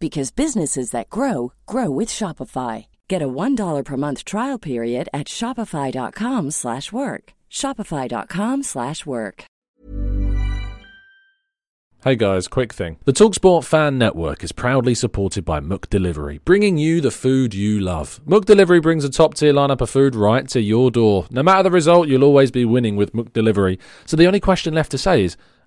because businesses that grow grow with Shopify. Get a $1 per month trial period at Shopify.com slash work. Shopify.com slash work. Hey guys, quick thing. The Talksport Fan Network is proudly supported by McDelivery, bringing you the food you love. McDelivery brings a top tier lineup of food right to your door. No matter the result, you'll always be winning with McDelivery. So the only question left to say is,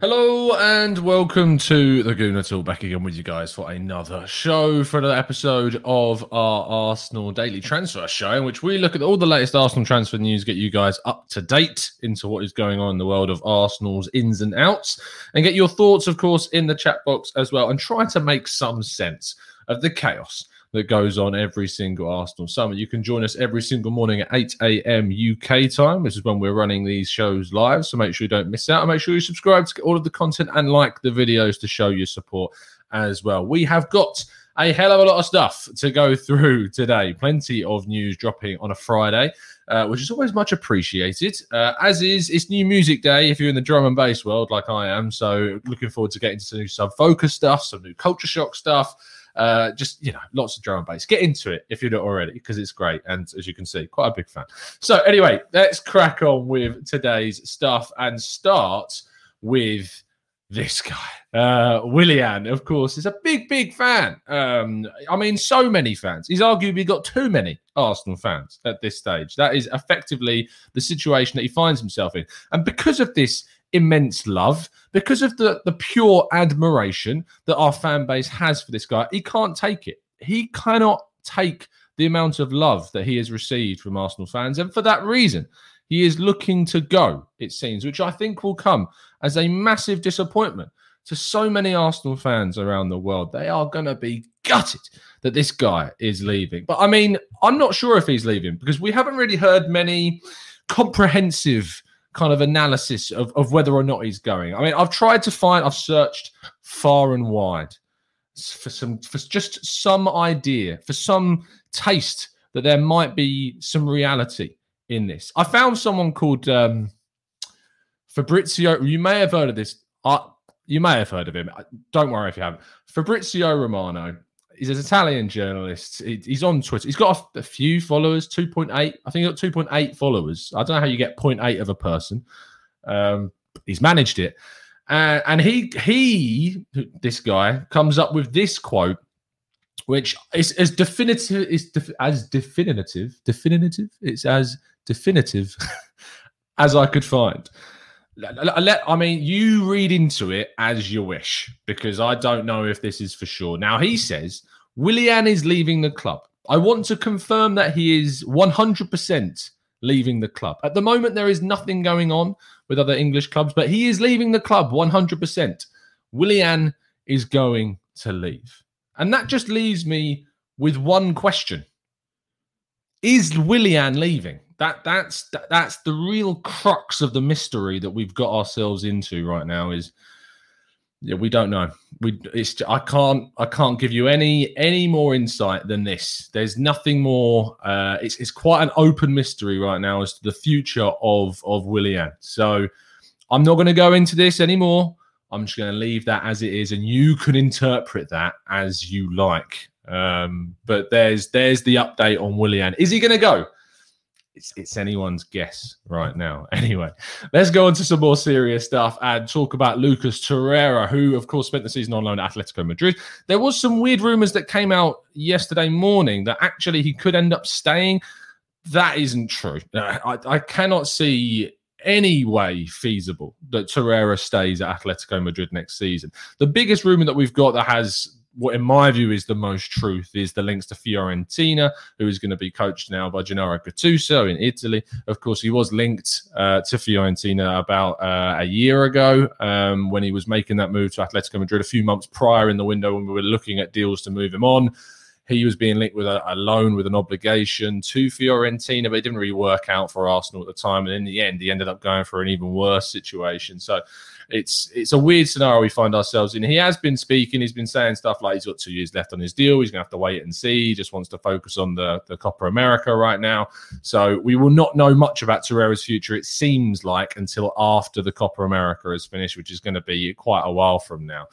Hello and welcome to the Gooner Talk. Back again with you guys for another show, for another episode of our Arsenal Daily Transfer Show, in which we look at all the latest Arsenal transfer news, get you guys up to date into what is going on in the world of Arsenal's ins and outs, and get your thoughts, of course, in the chat box as well, and try to make some sense of the chaos that goes on every single Arsenal summer. You can join us every single morning at 8 a.m. UK time. This is when we're running these shows live. So make sure you don't miss out and make sure you subscribe to get all of the content and like the videos to show your support as well. We have got a hell of a lot of stuff to go through today. Plenty of news dropping on a Friday. Uh, which is always much appreciated. Uh, as is, it's new music day if you're in the drum and bass world like I am. So, looking forward to getting to some new sub focus stuff, some new culture shock stuff, uh, just you know, lots of drum and bass. Get into it if you're not already, because it's great. And as you can see, quite a big fan. So anyway, let's crack on with today's stuff and start with this guy. Uh, Willian, of course, is a big, big fan. Um, I mean, so many fans. He's arguably got too many Arsenal fans at this stage. That is effectively the situation that he finds himself in. And because of this immense love, because of the, the pure admiration that our fan base has for this guy, he can't take it. He cannot take the amount of love that he has received from Arsenal fans. And for that reason, he is looking to go, it seems, which I think will come as a massive disappointment to so many Arsenal fans around the world. They are going to be gutted that this guy is leaving. But I mean, I'm not sure if he's leaving because we haven't really heard many comprehensive kind of analysis of, of whether or not he's going. I mean, I've tried to find, I've searched far and wide for some, for just some idea, for some taste that there might be some reality in this. I found someone called um, Fabrizio. You may have heard of this. Uh, you may have heard of him. Don't worry if you haven't. Fabrizio Romano he's an Italian journalist. he's on Twitter. He's got a, a few followers, 2.8. I think he's got 2.8 followers. I don't know how you get 0.8 of a person. Um, he's managed it. Uh, and he, he, this guy, comes up with this quote, which is as definitive, is def, as definitive, definitive, it's as definitive as I could find. Let, I mean, you read into it as you wish, because I don't know if this is for sure. Now, he says Willian is leaving the club. I want to confirm that he is 100% leaving the club. At the moment, there is nothing going on with other English clubs, but he is leaving the club 100%. Willian is going to leave. And that just leaves me with one question Is Willian leaving? that that's that, that's the real crux of the mystery that we've got ourselves into right now is yeah we don't know we it's i can't i can't give you any any more insight than this there's nothing more uh it's, it's quite an open mystery right now as to the future of of willian so i'm not going to go into this anymore I'm just going to leave that as it is, and you can interpret that as you like. Um, but there's there's the update on Willian. Is he going to go? It's, it's anyone's guess right now. Anyway, let's go on to some more serious stuff and talk about Lucas Torreira, who, of course, spent the season on loan at Atletico Madrid. There was some weird rumors that came out yesterday morning that actually he could end up staying. That isn't true. I, I cannot see any way feasible that Torreira stays at Atletico Madrid next season. The biggest rumor that we've got that has what in my view is the most truth is the links to Fiorentina, who is going to be coached now by Gennaro Gattuso in Italy. Of course, he was linked uh, to Fiorentina about uh, a year ago um, when he was making that move to Atletico Madrid a few months prior in the window when we were looking at deals to move him on. He was being linked with a, a, loan with an obligation to Fiorentina, but it didn't really work out for Arsenal at the time. And in the end, he ended up going for an even worse situation. So it's it's a weird scenario we find ourselves in. He has been speaking, he's been saying stuff like he's got two years left on his deal. He's gonna have to wait and see. He just wants to focus on the, the Copa America right now. So we will not know much about Torreira's future, it seems like, until after the Copa America is finished, which is going to be quite a while from now.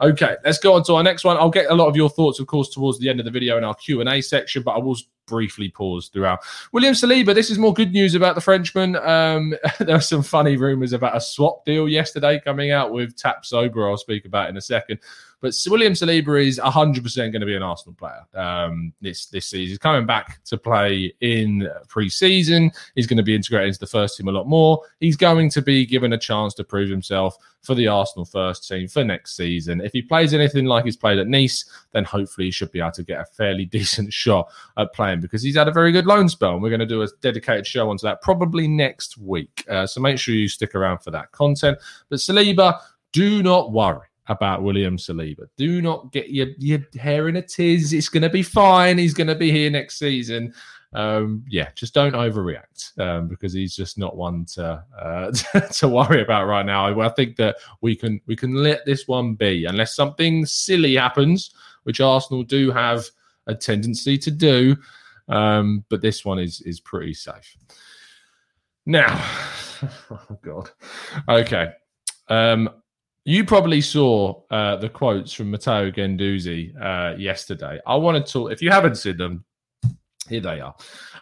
Okay, let's go on to our next one. I'll get a lot of your thoughts, of course, towards the end of the video in our Q and A section, but I will briefly pause throughout. William Saliba, this is more good news about the Frenchman. Um, there are some funny rumours about a swap deal yesterday coming out with Tapsoba. I'll speak about in a second. But William Saliba is 100% going to be an Arsenal player um, this this season. He's coming back to play in pre-season. He's going to be integrated into the first team a lot more. He's going to be given a chance to prove himself for the Arsenal first team for next season. If he plays anything like he's played at Nice, then hopefully he should be able to get a fairly decent shot at playing because he's had a very good loan spell. And we're going to do a dedicated show onto that probably next week. Uh, so make sure you stick around for that content. But Saliba, do not worry about William Saliba. Do not get your, your hair in a tiz. It's going to be fine. He's going to be here next season. Um, yeah, just don't overreact um, because he's just not one to uh, to worry about right now. I think that we can we can let this one be unless something silly happens, which Arsenal do have a tendency to do. Um, but this one is is pretty safe. Now, oh god, okay. Um, you probably saw uh, the quotes from Matteo Guendouzi uh, yesterday. I want to talk. If you haven't seen them, here they are.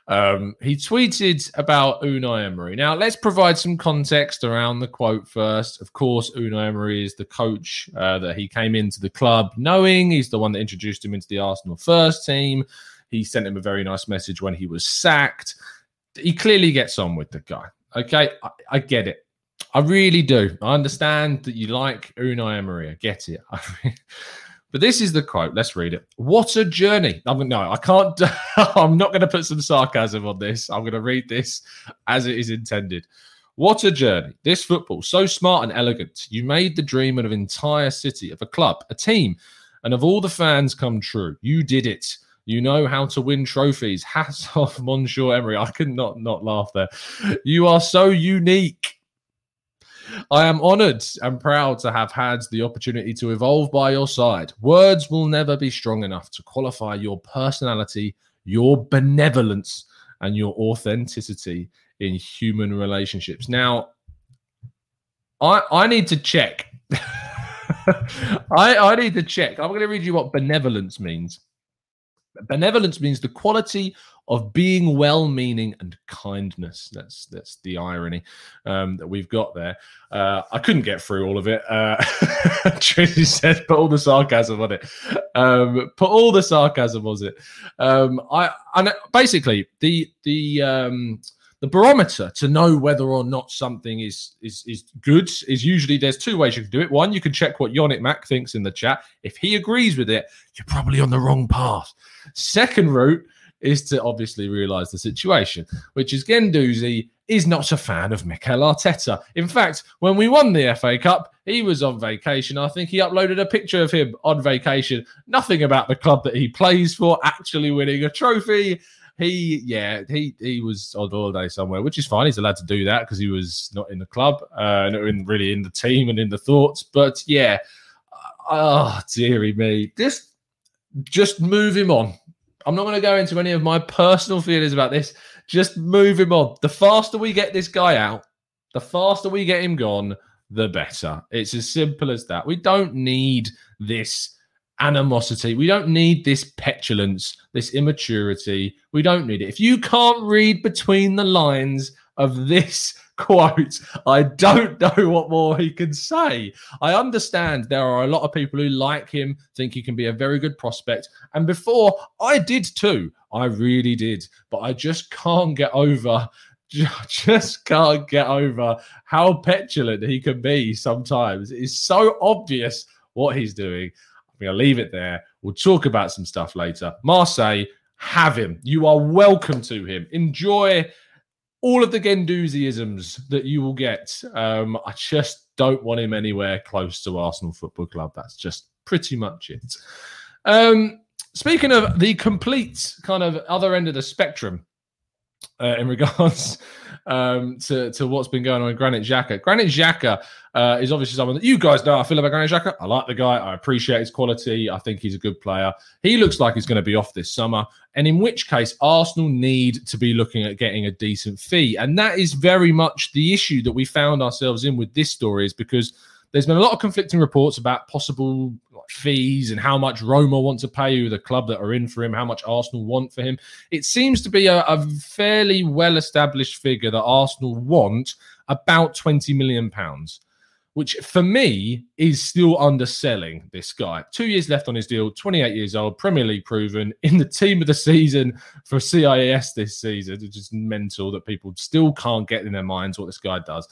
Um, he tweeted about Unai Emery. Now, let's provide some context around the quote first. Of course, Unai Emery is the coach uh, that he came into the club knowing. He's the one that introduced him into the Arsenal first team. He sent him a very nice message when he was sacked. He clearly gets on with the guy. Okay, I, I get it. I really do. I understand that you like Unai Emery. I get it. but this is the quote. Let's read it. What a journey. I'm no, I can't. I'm not going to put some sarcasm on this. I'm going to read this as it is intended. What a journey. This football, so smart and elegant. You made the dream of an entire city, of a club, a team, and of all the fans come true. You did it. You know how to win trophies. Hats off, Monsieur Emery. I could not not laugh there. You are so unique. I am honored and proud to have had the opportunity to evolve by your side. Words will never be strong enough to qualify your personality, your benevolence, and your authenticity in human relationships. Now, I I need to check. I I need to check. I'm going to read you what benevolence means. Benevolence means the quality of being well-meaning and kindness. That's that's the irony um, that we've got there. Uh, I couldn't get through all of it. Uh, Tracy said, "Put all the sarcasm on it. Um, put all the sarcasm on it." Um, I and basically the the um, the barometer to know whether or not something is is is good is usually there's two ways you can do it. One, you can check what Yannick Mac thinks in the chat. If he agrees with it, you're probably on the wrong path. Second route is to obviously realise the situation, which is Guendouzi is not a fan of Mikel Arteta. In fact, when we won the FA Cup, he was on vacation. I think he uploaded a picture of him on vacation. Nothing about the club that he plays for actually winning a trophy he yeah he he was on holiday somewhere, which is fine. He's allowed to do that because he was not in the club, uh, not in really in the team and in the thoughts. But yeah, oh dearie me, just just move him on. I'm not going to go into any of my personal feelings about this. Just move him on. The faster we get this guy out, the faster we get him gone, the better. It's as simple as that. We don't need this animosity. We don't need this petulance, this immaturity. We don't need it. If you can't read between the lines of this quote, I don't know what more he can say. I understand there are a lot of people who like him, think he can be a very good prospect. And before, I did too. I really did. But I just can't get over just can't get over how petulant he can be sometimes. It's so obvious what he's doing. I'm going to leave it there. We'll talk about some stuff later. Marseille, have him. You are welcome to him. Enjoy all of the Guendouziisms that you will get. Um, I just don't want him anywhere close to Arsenal Football Club. That's just pretty much it. Um, speaking of the complete kind of other end of the spectrum, uh, in regards um, to, to what's been going on in Granit Xhaka. Granit Xhaka uh, is obviously someone that you guys know I feel about Granit Xhaka. I like the guy. I appreciate his quality. I think he's a good player. He looks like he's going to be off this summer. And in which case, Arsenal need to be looking at getting a decent fee. And that is very much the issue that we found ourselves in with this story is because – there's been a lot of conflicting reports about possible fees and how much Roma want to pay you, the club that are in for him, how much Arsenal want for him. It seems to be a, a fairly well established figure that Arsenal want about 20 million pounds which for me is still underselling this guy. Two years left on his deal, 28 years old, Premier League proven, in the team of the season for CIS this season, which is mental that people still can't get in their minds what this guy does.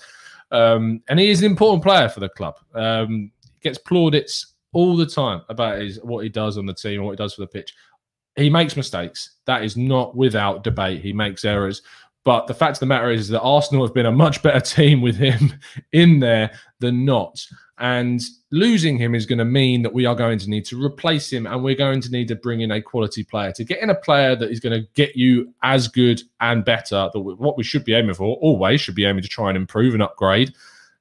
Um, and he is an important player for the club. Um, gets plaudits all the time about his what he does on the team and what he does for the pitch. He makes mistakes. That is not without debate. He makes errors. But the fact of the matter is that Arsenal have been a much better team with him in there than not. And losing him is going to mean that we are going to need to replace him and we're going to need to bring in a quality player. To get in a player that is going to get you as good and better, that what we should be aiming for, always should be aiming to try and improve and upgrade.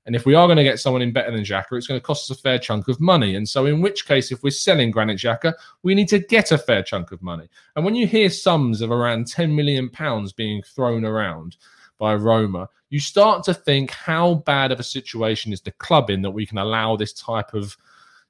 And if we are going to get someone in better than Xhaka, it's going to cost us a fair chunk of money. And so, in which case, if we're selling Granit Xhaka, we need to get a fair chunk of money. And when you hear sums of around 10 million pounds being thrown around by Roma, you start to think how bad of a situation is the club in that we can allow this type of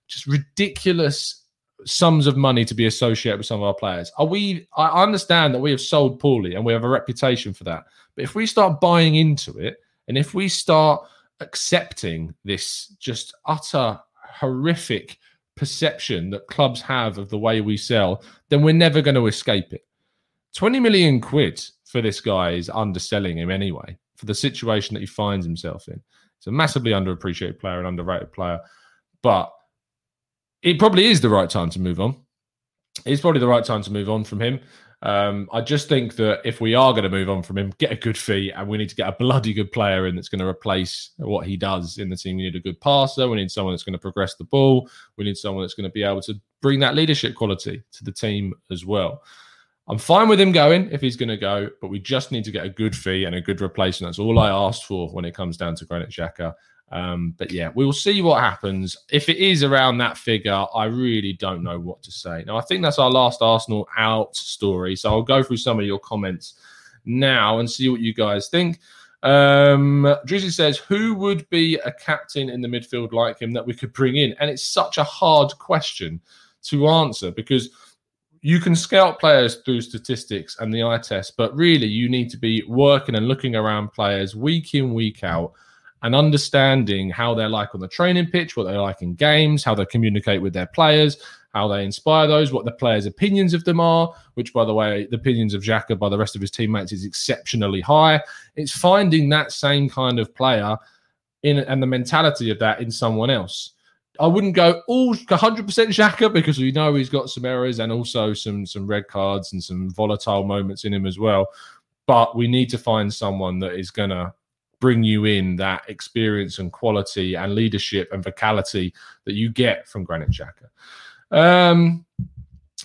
just ridiculous sums of money to be associated with some of our players. Are we? I understand that we have sold poorly and we have a reputation for that. But if we start buying into it, and if we start accepting this just utter horrific perception that clubs have of the way we sell, then we're never going to escape it. 20 million quid for this guy is underselling him anyway for the situation that he finds himself in. He's a massively underappreciated player and underrated player, but it probably is the right time to move on. It's probably the right time to move on from him. Um, I just think that if we are going to move on from him, get a good fee, and we need to get a bloody good player in that's going to replace what he does in the team. We need a good passer. We need someone that's going to progress the ball. We need someone that's going to be able to bring that leadership quality to the team as well. I'm fine with him going if he's going to go, but we just need to get a good fee and a good replacement. That's all I asked for when it comes down to Granit Xhaka. Um, but yeah, we will see what happens. If it is around that figure, I really don't know what to say. Now, I think that's our last Arsenal out story. So I'll go through some of your comments now and see what you guys think. Um, Drizzy says, Who would be a captain in the midfield like him that we could bring in? And it's such a hard question to answer because you can scout players through statistics and the eye test, but really you need to be working and looking around players week in, week out, and understanding how they're like on the training pitch, what they're like in games, how they communicate with their players, how they inspire those, what the players' opinions of them are, which, by the way, the opinions of Xhaka by the rest of his teammates is exceptionally high. It's finding that same kind of player in and the mentality of that in someone else. I wouldn't go all 100% Xhaka because we know he's got some errors and also some some red cards and some volatile moments in him as well. But we need to find someone that is going to bring you in that experience and quality and leadership and vocality that you get from Granit Xhaka. Um,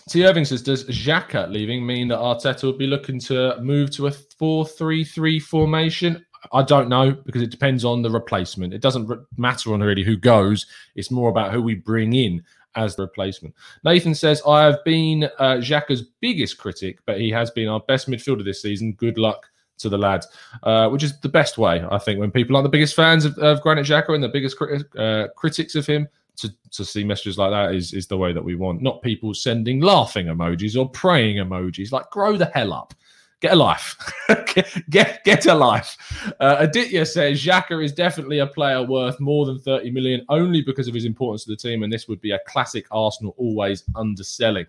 T. Irving says, does Xhaka leaving mean that Arteta would be looking to move to a 4-3-3 formation? I don't know because it depends on the replacement. It doesn't matter on really who goes. It's more about who we bring in as the replacement. Nathan says, I have been uh, Xhaka's biggest critic, but he has been our best midfielder this season. Good luck to the lads, uh, which is the best way, I think, when people aren't the biggest fans of, of Granit Xhaka and the biggest crit- uh, critics of him. To, to see messages like that is, is the way that we want, not people sending laughing emojis or praying emojis. Like, grow the hell up get a life. get, get a life. Uh, Aditya says Xhaka is definitely a player worth more than 30 million only because of his importance to the team, and this would be a classic Arsenal always underselling.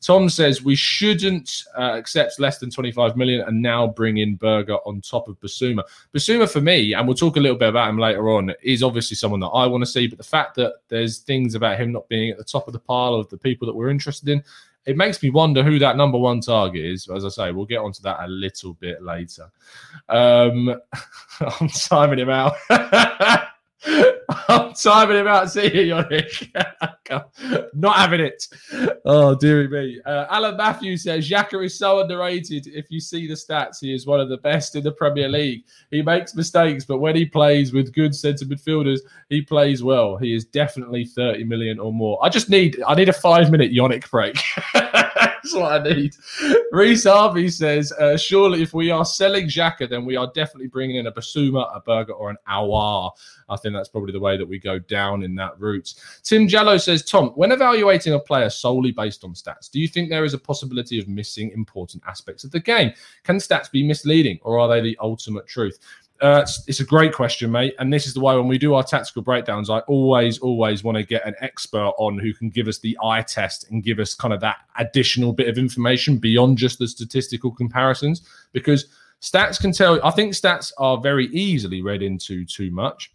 Tom says we shouldn't uh, accept less than 25 million and now bring in Berge on top of Bissouma. Bissouma, for me, and we'll talk a little bit about him later on, is obviously someone that I want to see. But the fact that there's things about him not being at the top of the pile of the people that we're interested in it makes me wonder who that number one target is. As I say, we'll get onto that a little bit later. Um, I'm timing him out. I'm timing him out. See you, Yannick. Not having it. Oh, dearie me. Uh, Alan Matthews says Xhaka is so underrated. If you see the stats, he is one of the best in the Premier League. He makes mistakes, but when he plays with good centre midfielders, he plays well. He is definitely 30 million or more. I just need I need a five minute Yannick break. That's what I need. Reese Harvey says, uh, surely if we are selling Xhaka, then we are definitely bringing in a Bissouma, a Berge, or an Aouar. I think that's probably the way that we go down in that route. Tim Jallo says, Tom, when evaluating a player solely based on stats, do you think there is a possibility of missing important aspects of the game? Can stats be misleading or are they the ultimate truth? Uh, it's, it's, a great question, mate. And this is the way when we do our tactical breakdowns, I always, always want to get an expert on who can give us the eye test and give us kind of that additional bit of information beyond just the statistical comparisons. Because stats can tell, I think stats are very easily read into too much.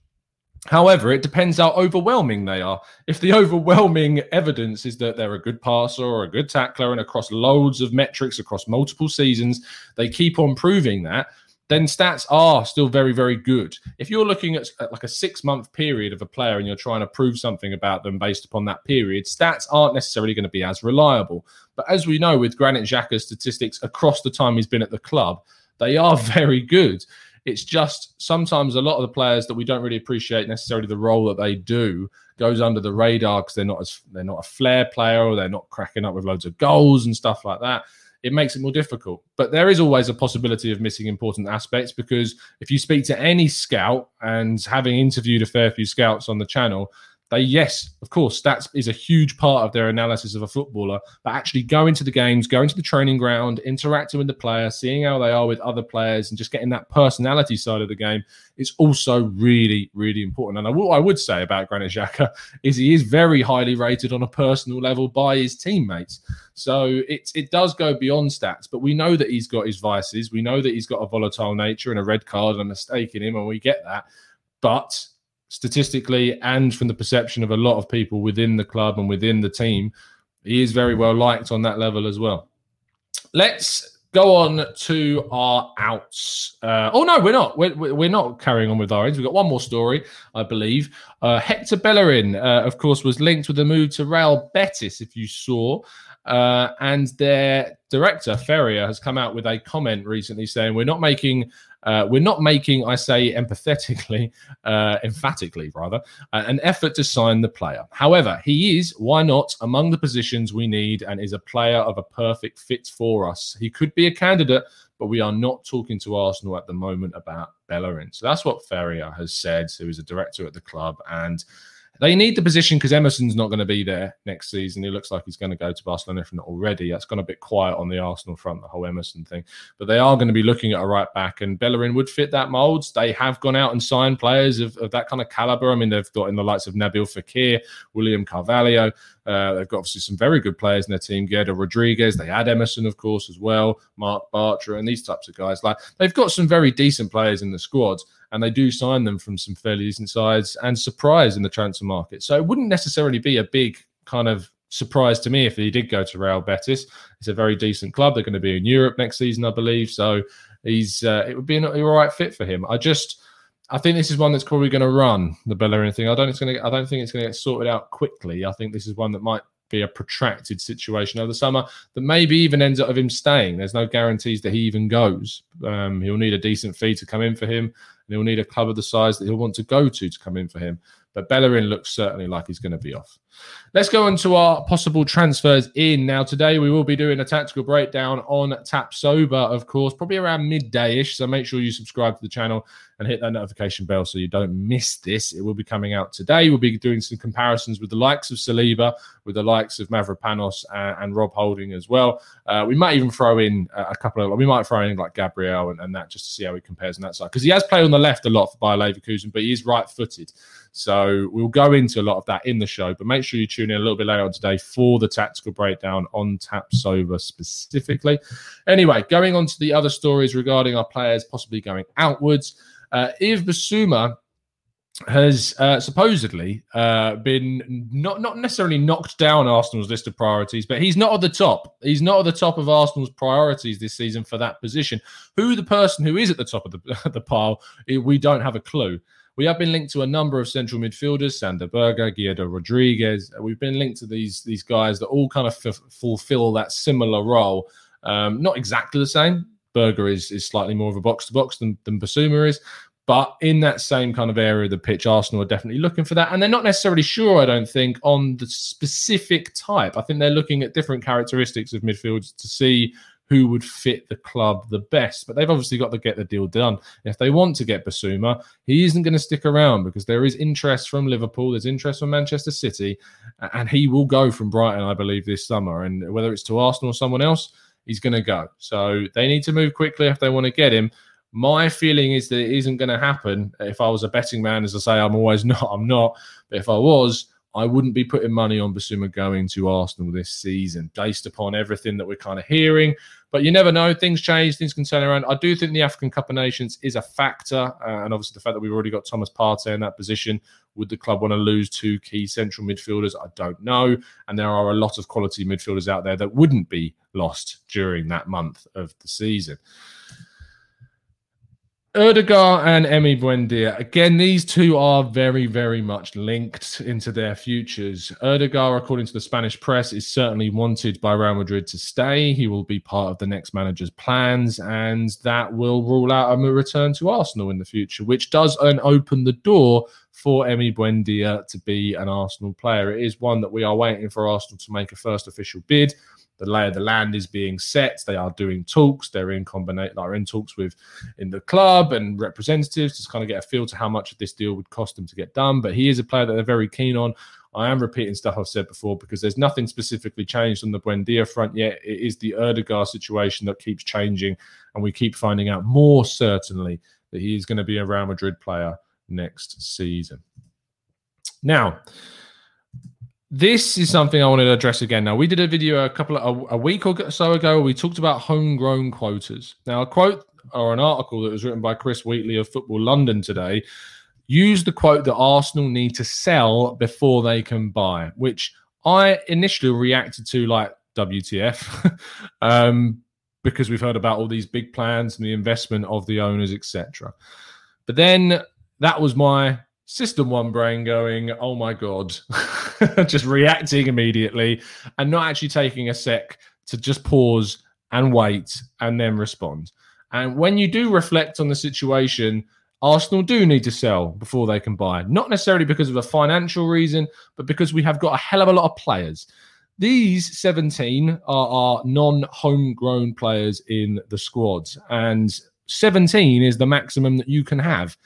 However, it depends how overwhelming they are. If the overwhelming evidence is that they're a good passer or a good tackler and across loads of metrics across multiple seasons, they keep on proving that then stats are still very, very good. If you're looking at, at like a six month period of a player and you're trying to prove something about them based upon that period, stats aren't necessarily going to be as reliable. But as we know with Granit Xhaka's statistics across the time he's been at the club, they are very good. It's just sometimes a lot of the players that we don't really appreciate necessarily the role that they do goes under the radar because they're not as they're not a flair player or they're not cracking up with loads of goals and stuff like that it makes it more difficult. But there is always a possibility of missing important aspects because if you speak to any scout and having interviewed a fair few scouts on the channel, they yes of course stats is a huge part of their analysis of a footballer but actually going to the games going to the training ground interacting with the player seeing how they are with other players and just getting that personality side of the game is also really really important. And what I would say about Granit Xhaka is he is very highly rated on a personal level by his teammates. So it, it does go beyond stats but we know that he's got his vices. We know that he's got a volatile nature and a red card and a mistake in him and we get that. But statistically and from the perception of a lot of people within the club and within the team, he is very well liked on that level as well. Let's go on to our outs. Uh, oh no, we're not. We're, we're not carrying on with our ends. We've got one more story, I believe. Uh, Hector Bellerin, uh, of course, was linked with a move to Real Betis. If you saw, uh, and their director Feria has come out with a comment recently saying we're not making uh, we're not making, I say empathetically, uh, emphatically rather, uh, an effort to sign the player. However, he is, why not, among the positions we need and is a player of a perfect fit for us. He could be a candidate, but we are not talking to Arsenal at the moment about Bellerin. So that's what Feria has said, who is a director at the club. And they need the position because Emerson's not going to be there next season. He looks like he's going to go to Barcelona if not already. That's gone a bit quiet on the Arsenal front, the whole Emerson thing. But they are going to be looking at a right back, and Bellerin would fit that mould. They have gone out and signed players of, of that kind of caliber. I mean, they've got in the likes of Nabil Fekir, William Carvalho. Uh, they've got obviously some very good players in their team. Guido Rodriguez. They had Emerson, of course, as well. Marc Bartra and these types of guys. Like they've got some very decent players in the squads and they do sign them from some fairly decent sides and surprise in the transfer market. So it wouldn't necessarily be a big kind of surprise to me if he did go to Real Betis. It's a very decent club. They're going to be in Europe next season, I believe. So he's uh, it would be an all right fit for him. I just I think this is one that's probably going to run the Bellerin thing. I don't it's going to I don't think it's going to get sorted out quickly. I think this is one that might be a protracted situation over the summer that maybe even ends up of him staying. There's no guarantees that he even goes. Um, he'll need a decent fee to come in for him, and he'll need a club of the size that he'll want to go to to come in for him. But Bellerin looks certainly like he's going to be off. Let's go on to our possible transfers in. Now, today we will be doing a tactical breakdown on Tapsoba, of course, probably around midday ish. So make sure you subscribe to the channel and hit that notification bell so you don't miss this. It will be coming out today. We'll be doing some comparisons with the likes of Saliba, with the likes of Mavropanos and, and Rob Holding as well. Uh, we might even throw in a couple of, we might throw in like Gabriel and, and that just to see how he compares on that side. Because he has played on the left a lot for Bayer Leverkusen, but he is right footed. So we'll go into a lot of that in the show, but make sure you tune in a little bit later on today for the tactical breakdown on Tapsoba specifically. Anyway, going on to the other stories regarding our players possibly going outwards. Uh, Yves Bissouma has uh, supposedly uh, been not not necessarily knocked down Arsenal's list of priorities, but he's not at the top. He's not at the top of Arsenal's priorities this season for that position. Who the person who is at the top of the, the pile, we don't have a clue. We have been linked to a number of central midfielders: Sander Berge, Guido Rodriguez. We've been linked to these these guys that all kind of f- fulfill that similar role. Um, not exactly the same. Berge is is slightly more of a box to box than than Bissouma is, but in that same kind of area of the pitch, Arsenal are definitely looking for that. And they're not necessarily sure, I don't think, on the specific type. I think they're looking at different characteristics of midfielders to see who would fit the club the best. But they've obviously got to get the deal done. If they want to get Bissouma, he isn't going to stick around because there is interest from Liverpool, there's interest from Manchester City, and he will go from Brighton, I believe, this summer. And whether it's to Arsenal or someone else, he's going to go. So they need to move quickly if they want to get him. My feeling is that it isn't going to happen. If I was a betting man, as I say, I'm always not. I'm not. But if I was, I wouldn't be putting money on Bissouma going to Arsenal this season, based upon everything that we're kind of hearing. But you never know; things change, things can turn around. I do think the African Cup of Nations is a factor, uh, and obviously the fact that we've already got Thomas Partey in that position. Would the club want to lose two key central midfielders? I don't know. And there are a lot of quality midfielders out there that wouldn't be lost during that month of the season. Odegaard and Emi Buendia. Again, these two are very, very much linked into their futures. Odegaard, according to the Spanish press, is certainly wanted by Real Madrid to stay. He will be part of the next manager's plans, and that will rule out a return to Arsenal in the future, which does open the door for Emi Buendia to be an Arsenal player. It is one that we are waiting for Arsenal to make a first official bid the lay of the land is being set. They are doing talks. They're in combination, they're in talks with in the club and representatives to kind of get a feel to how much of this deal would cost them to get done. But he is a player that they're very keen on. I am repeating stuff I've said before because there's nothing specifically changed on the Buendia front yet. It is the Odegaard situation that keeps changing, and we keep finding out more certainly that he is going to be a Real Madrid player next season. Now, this is something I wanted to address again. Now, we did a video a couple of a, a week or so ago we talked about homegrown quotas. Now, a quote or an article that was written by Chris Wheatley of Football London today used the quote that Arsenal need to sell before they can buy, which I initially reacted to like WTF, um, because we've heard about all these big plans and the investment of the owners, etc. But then that was my system one brain going, oh my God, just reacting immediately and not actually taking a sec to just pause and wait and then respond. And when you do reflect on the situation, Arsenal do need to sell before they can buy, not necessarily because of a financial reason, but because we have got a hell of a lot of players. These 17 are our non homegrown players in the squads, and 17 is the maximum that you can have.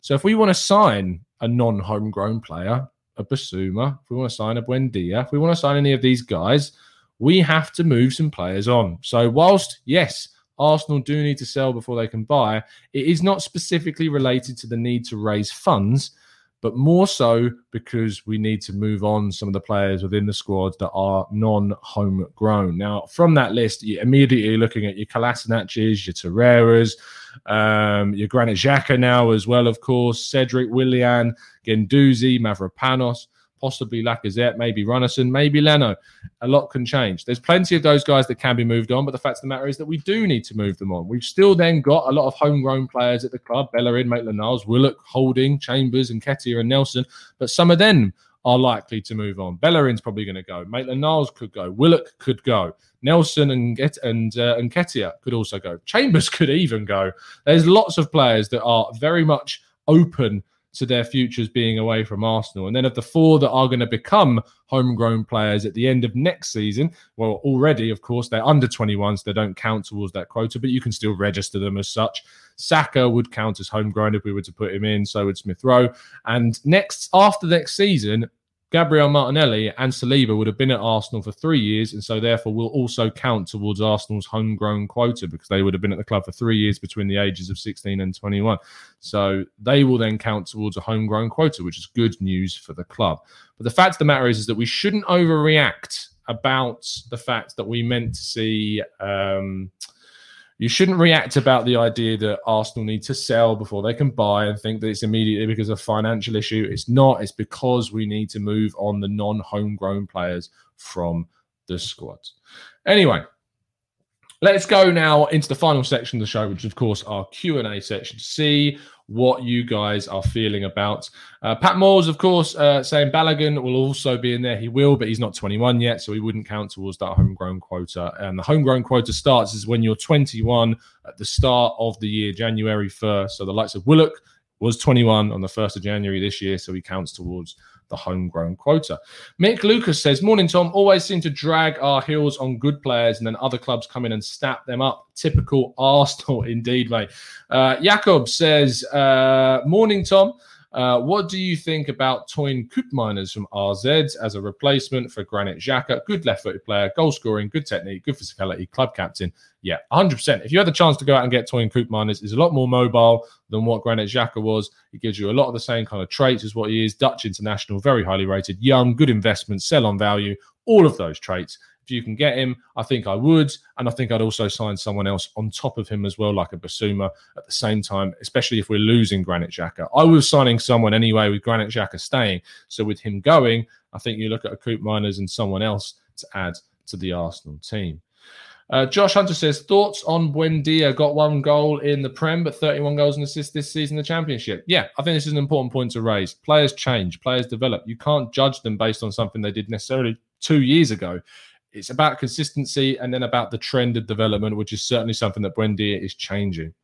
So if we want to sign a non-homegrown player, a Bissouma, if we want to sign a Buendia, if we want to sign any of these guys, we have to move some players on. So whilst yes, Arsenal do need to sell before they can buy, it is not specifically related to the need to raise funds, but more so because we need to move on some of the players within the squad that are non-homegrown. Now, from that list, you're immediately looking at your Kolasinac's, your Torreiras, um, your Granit Xhaka now as well, of course, Cedric, Willian, Guendouzi, Mavropanos, possibly Lacazette, maybe Runarsson, maybe Leno. A lot can change. There's plenty of those guys that can be moved on, but the fact of the matter is that we do need to move them on. We've still then got a lot of homegrown players at the club, Bellerin, Maitland-Niles, Willock, Holding, Chambers, and Nketiah and Nelson, but some of them are likely to move on. Bellerin's probably going to go. Maitland-Niles could go. Willock could go. Nelson and Get and uh, and Nketiah could also go. Chambers could even go. There's lots of players that are very much open to their futures being away from Arsenal. And then of the four that are going to become homegrown players at the end of next season, well, already, of course, they're under 21, so they don't count towards that quota, but you can still register them as such. Saka would count as homegrown if we were to put him in, so would Smith Rowe. And next, after next season, Gabriel Martinelli and Saliba would have been at Arsenal for three years, and so therefore will also count towards Arsenal's homegrown quota because they would have been at the club for three years between the ages of 16 and 21. So they will then count towards a homegrown quota, which is good news for the club. But the fact of the matter is, is that we shouldn't overreact about the fact that we meant to see. Um, you shouldn't react about the idea that Arsenal need to sell before they can buy and think that it's immediately because of financial issue. It's not. It's because we need to move on the non-homegrown players from the squads. Anyway, let's go now into the final section of the show, which of course our Q and A section. See what you guys are feeling about. Uh, Pat Moores, of course, uh, saying Balogun will also be in there. He will, but he's not 21 yet, so he wouldn't count towards that homegrown quota. And the homegrown quota starts is when you're 21 at the start of the year, January 1st. So the likes of Willock was 21 on the 1st of January this year, so he counts towards the homegrown quota. Mick Lucas says, Morning, Tom. Always seem to drag our heels on good players and then other clubs come in and snap them up. Typical Arsenal, indeed, mate. Uh, Jakob says, uh, Morning, Tom. Uh, what do you think about Teun Koopmeiners from AZ as a replacement for Granit Xhaka? Good left-footed player, goal scoring, good technique, good physicality, club captain. Yeah, 100%. If you had the chance to go out and get Teun Koopmeiners, he's a lot more mobile than what Granit Xhaka was. He gives you a lot of the same kind of traits as what he is. Dutch international, very highly rated, young, good investment, sell on value, all of those traits. If you can get him, I think I would. And I think I'd also sign someone else on top of him as well, like a Bissouma at the same time, especially if we're losing Granit Xhaka. I was signing someone anyway with Granit Xhaka staying. So with him going, I think you look at a Koopmeiners and someone else to add to the Arsenal team. Uh, Josh Hunter says thoughts on Buendia got one goal in the Prem, but 31 goals and assists this season in the Championship. Yeah, I think this is an important point to raise. Players change, players develop. You can't judge them based on something they did necessarily two years ago it's about consistency and then about the trend of development, which is certainly something that Buendia is changing.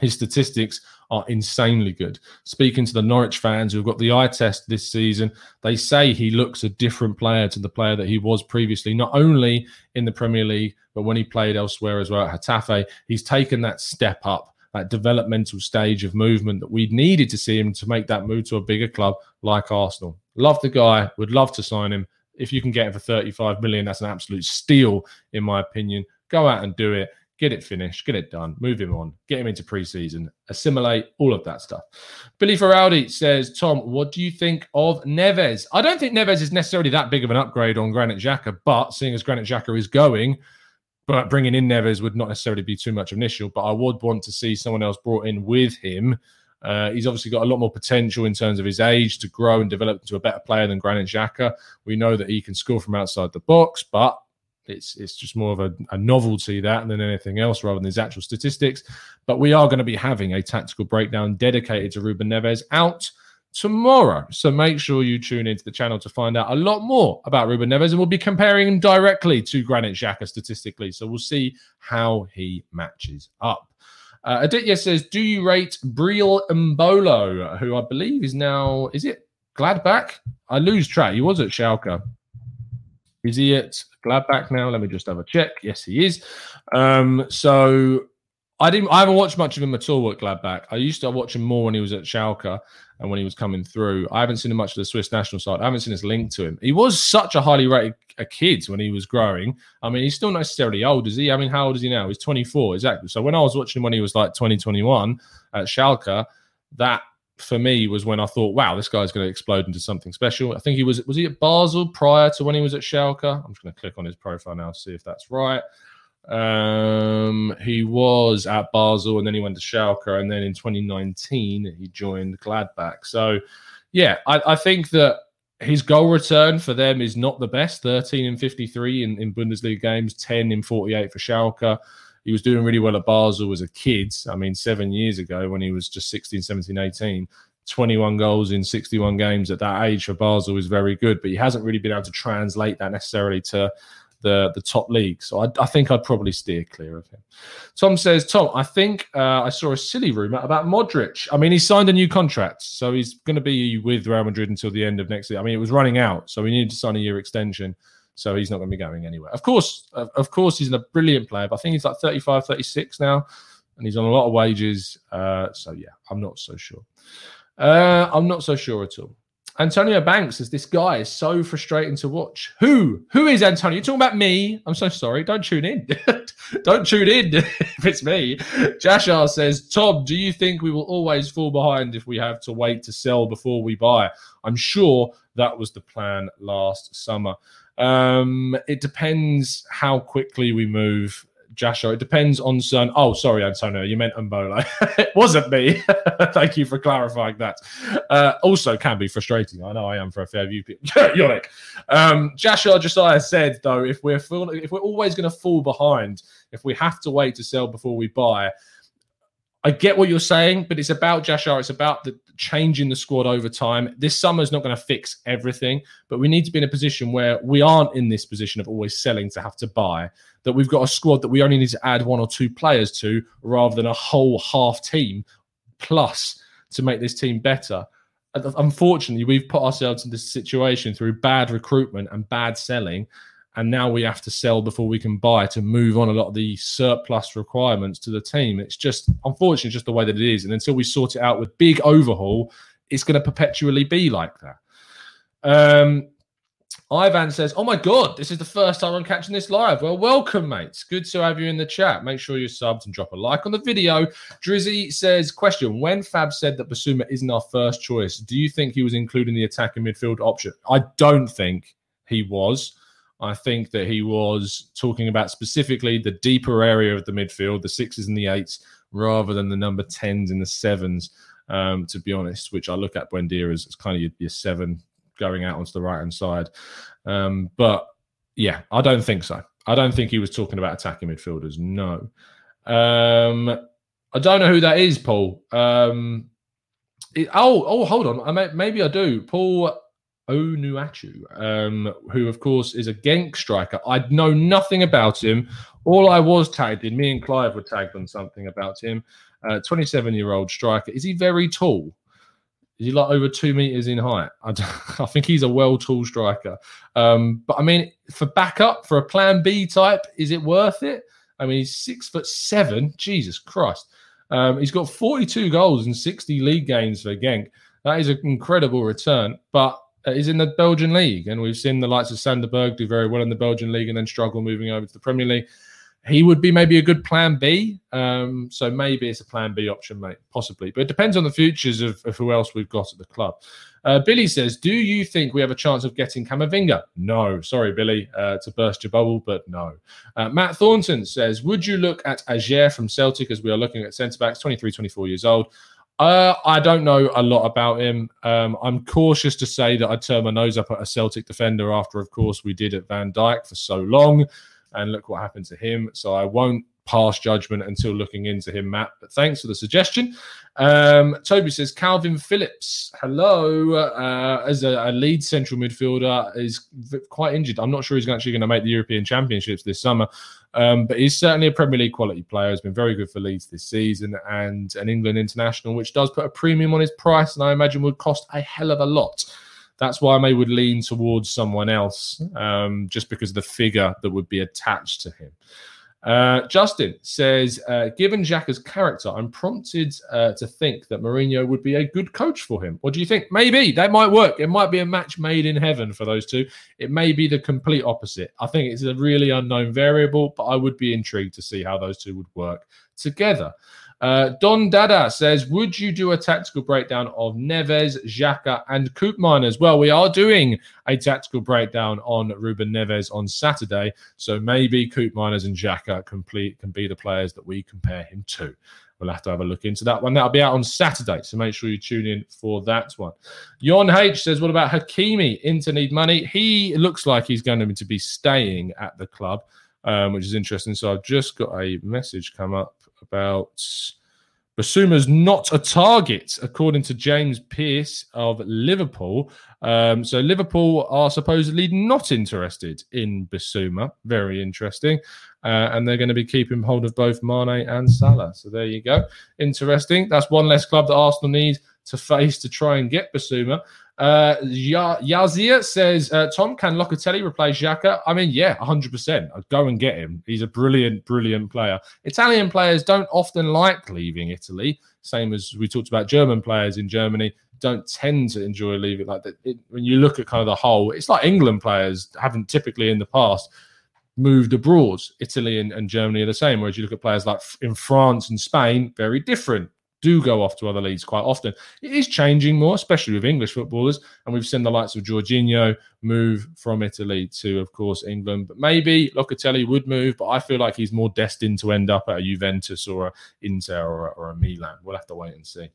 His statistics are insanely good. Speaking to the Norwich fans who've got the eye test this season, they say he looks a different player to the player that he was previously, not only in the Premier League, but when he played elsewhere as well at Getafe. He's taken that step up, that developmental stage of movement that we needed to see him to make that move to a bigger club like Arsenal. Love the guy, would love to sign him if you can get it for 35 million, that's an absolute steal, in my opinion. Go out and do it, get it finished, get it done, move him on, get him into preseason, assimilate, all of that stuff. Billy Ferraldi says, Tom, what do you think of Neves? I don't think Neves is necessarily that big of an upgrade on Granit Xhaka, but seeing as Granit Xhaka is going, but bringing in Neves would not necessarily be too much of an issue. But I would want to see someone else brought in with him uh, he's obviously got a lot more potential in terms of his age to grow and develop into a better player than Granit Xhaka. We know that he can score from outside the box, but it's it's just more of a, a, novelty that than anything else rather than his actual statistics. But we are going to be having a tactical breakdown dedicated to Ruben Neves out tomorrow. So make sure you tune into the channel to find out a lot more about Ruben Neves, and we'll be comparing him directly to Granit Xhaka statistically. So we'll see how he matches up. Uh, Aditya says, "Do you rate Breel Embolo, who I believe is now is it Gladbach? I lose track. He was at Schalke. Is he at Gladbach now? Let me just have a check. Yes, he is. Um, so I didn't. I haven't watched much of him at all at Gladbach. I used to watch him more when he was at Schalke and when he was coming through. I haven't seen much of the Swiss national side. I haven't seen his link to him. He was such a highly rated a kid when he was growing. I mean, he's still not necessarily old, is he? I mean, how old is he now? He's 24, exactly. So when I was watching him when he was like 2021 at Schalke, that for me was when I thought, wow, this guy's going to explode into something special. I think he was was he at Basel prior to when he was at Schalke? I'm just going to click on his profile now see if that's right. Um, he was at Basel and then he went to Schalke, and then in 2019 he joined Gladbach. So, yeah, I, I think that his goal return for them is not the best 13 and 53 in, in Bundesliga games, 10 in 48 for Schalke. He was doing really well at Basel as a kid. I mean, seven years ago when he was just 16, 17, 18. 21 goals in 61 games at that age for Basel is very good, but he hasn't really been able to translate that necessarily to the the top league. So I, I think I'd probably steer clear of him. Tom says, Tom, I think uh, I saw a silly rumor about Modric. I mean, he signed a new contract, so he's going to be with Real Madrid until the end of next year. I mean, it was running out, so he needed to sign a year extension. So he's not going to be going anywhere. Of course, of, of course, he's a brilliant player, but I think he's like 35, 36 now, and he's on a lot of wages. Uh, so yeah, I'm not so sure. Uh, I'm not so sure at all. Antonio Banks says this guy is so frustrating to watch. Who? Who is Antonio? You're talking about me. I'm so sorry. Don't tune in. Don't tune in if it's me. Jashar says, Tom, do you think we will always fall behind if we have to wait to sell before we buy? I'm sure that was the plan last summer. Um, it depends how quickly we move Jasho. It depends on certain. Oh, sorry, Antonio, you meant Mbola. it wasn't me. Thank you for clarifying that. Uh, also, can be frustrating. I know I am for a fair few people. Yannick. Um, Joshua Josiah said though, if we're full, if we're always going to fall behind, if we have to wait to sell before we buy, I get what you're saying, but it's about Jashar. It's about the changing the squad over time. This summer is not going to fix everything, but we need to be in a position where we aren't in this position of always selling to have to buy. That we've got a squad that we only need to add one or two players to, rather than a whole half team plus to make this team better. Unfortunately, we've put ourselves in this situation through bad recruitment and bad selling and now we have to sell before we can buy to move on a lot of the surplus requirements to the team. It's just unfortunately just the way that it is, and until we sort it out with big overhaul, it's going to perpetually be like that. Um, Ivan says, "Oh my god, this is the first time I'm catching this live. Well, welcome, mates. Good to have you in the chat. Make sure you're subbed and drop a like on the video." Drizzy says, "Question: When Fab said that Bissouma isn't our first choice, do you think he was including the attack and midfield option? I don't think he was." I think that he was talking about specifically the deeper area of the midfield, the sixes and the eights, rather than the number tens and the sevens. Um, to be honest, which I look at Buendia as, as kind of your, your, seven going out onto the right hand side. Um, but yeah, I don't think so. I don't think he was talking about attacking midfielders. No. Um, I don't know who that is, Paul. Um, it, oh, oh, hold on. I may, maybe I do. Paul Onuachu, um, who of course is a Genk striker. I know nothing about him. All I was tagged in, me and Clive were tagged on something about him. 27 uh, year old striker. Is he very tall? Is he like over two meters in height? I, I think he's a well tall striker. Um, but I mean, for backup, for a plan B type, is it worth it? I mean, he's six foot seven. Jesus Christ. Um, he's got 42 goals and 60 league games for Genk. That is an incredible return. But is in the Belgian league, and we've seen the likes of Sander Berge do very well in the Belgian league and then struggle moving over to the Premier League. He would be maybe a good plan B. Um, so maybe it's a plan B option, mate, possibly. But it depends on the futures of, of who else we've got at the club. Uh, Billy says, Do you think we have a chance of getting Camavinga? No. Sorry, Billy, uh, to burst your bubble, but no. Uh, Matt Thornton says, Would you look at Ajer from Celtic as we are looking at centre backs, 23, 24 years old? Uh, I don't know a lot about him. Um, I'm cautious to say that I'd turn my nose up at a Celtic defender after, of course, we did at Van Dijk for so long. And look what happened to him. So I won't pass judgment until looking into him, Matt. But thanks for the suggestion. Um, Toby says Kalvin Phillips, hello, uh, as a, a, lead central midfielder, is quite injured. I'm not sure he's actually going to make the European Championships this summer. Um, but he's certainly a Premier League quality player. He's been very good for Leeds this season and an England international, which does put a premium on his price, and I imagine would cost a hell of a lot. That's why I may would lean towards someone else, um, just because of the figure that would be attached to him. Uh, Justin says, uh, given Xhaka's character, I'm prompted uh, to think that Mourinho would be a good coach for him. What do you think? Maybe that might work. It might be a match made in heaven for those two. It may be the complete opposite. I think it's a really unknown variable, but I would be intrigued to see how those two would work together. Uh, Don Dada says, Would you do a tactical breakdown of Neves, Xhaka, and Koopmeiners? Well, we are doing a tactical breakdown on Ruben Neves on Saturday. So maybe Koopmeiners and Xhaka complete, can be the players that we compare him to. We'll have to have a look into that one. That'll be out on Saturday, so make sure you tune in for that one. Yon H says, What about Hakimi? Inter need money. He looks like he's going to be staying at the club, um, which is interesting. So I've just got a message come up about Bissouma's not a target, according to James Pearce of Liverpool. Um, so Liverpool are supposedly not interested in Bissouma. Very interesting. Uh, and they're going to be keeping hold of both Mane and Salah. So there you go. Interesting. That's one less club that Arsenal need to face to try and get Bissouma. Uh, Yazir says, uh, Tom, can Locatelli replace Xhaka? I mean, yeah, 100%. I'd go and get him. He's a brilliant, brilliant player. Italian players don't often like leaving Italy, same as we talked about German players in Germany don't tend to enjoy leaving like that. It, when you look at kind of the whole, it's like England players haven't typically in the past moved abroad. Italy and, and Germany are the same. Whereas you look at players like in France and Spain, very different do go off to other leagues quite often. It is changing more, especially with English footballers. And we've seen the likes of Jorginho move from Italy to, of course, England. But maybe Locatelli would move, but I feel like he's more destined to end up at a Juventus or a Inter or a, or a Milan. We'll have to wait and see.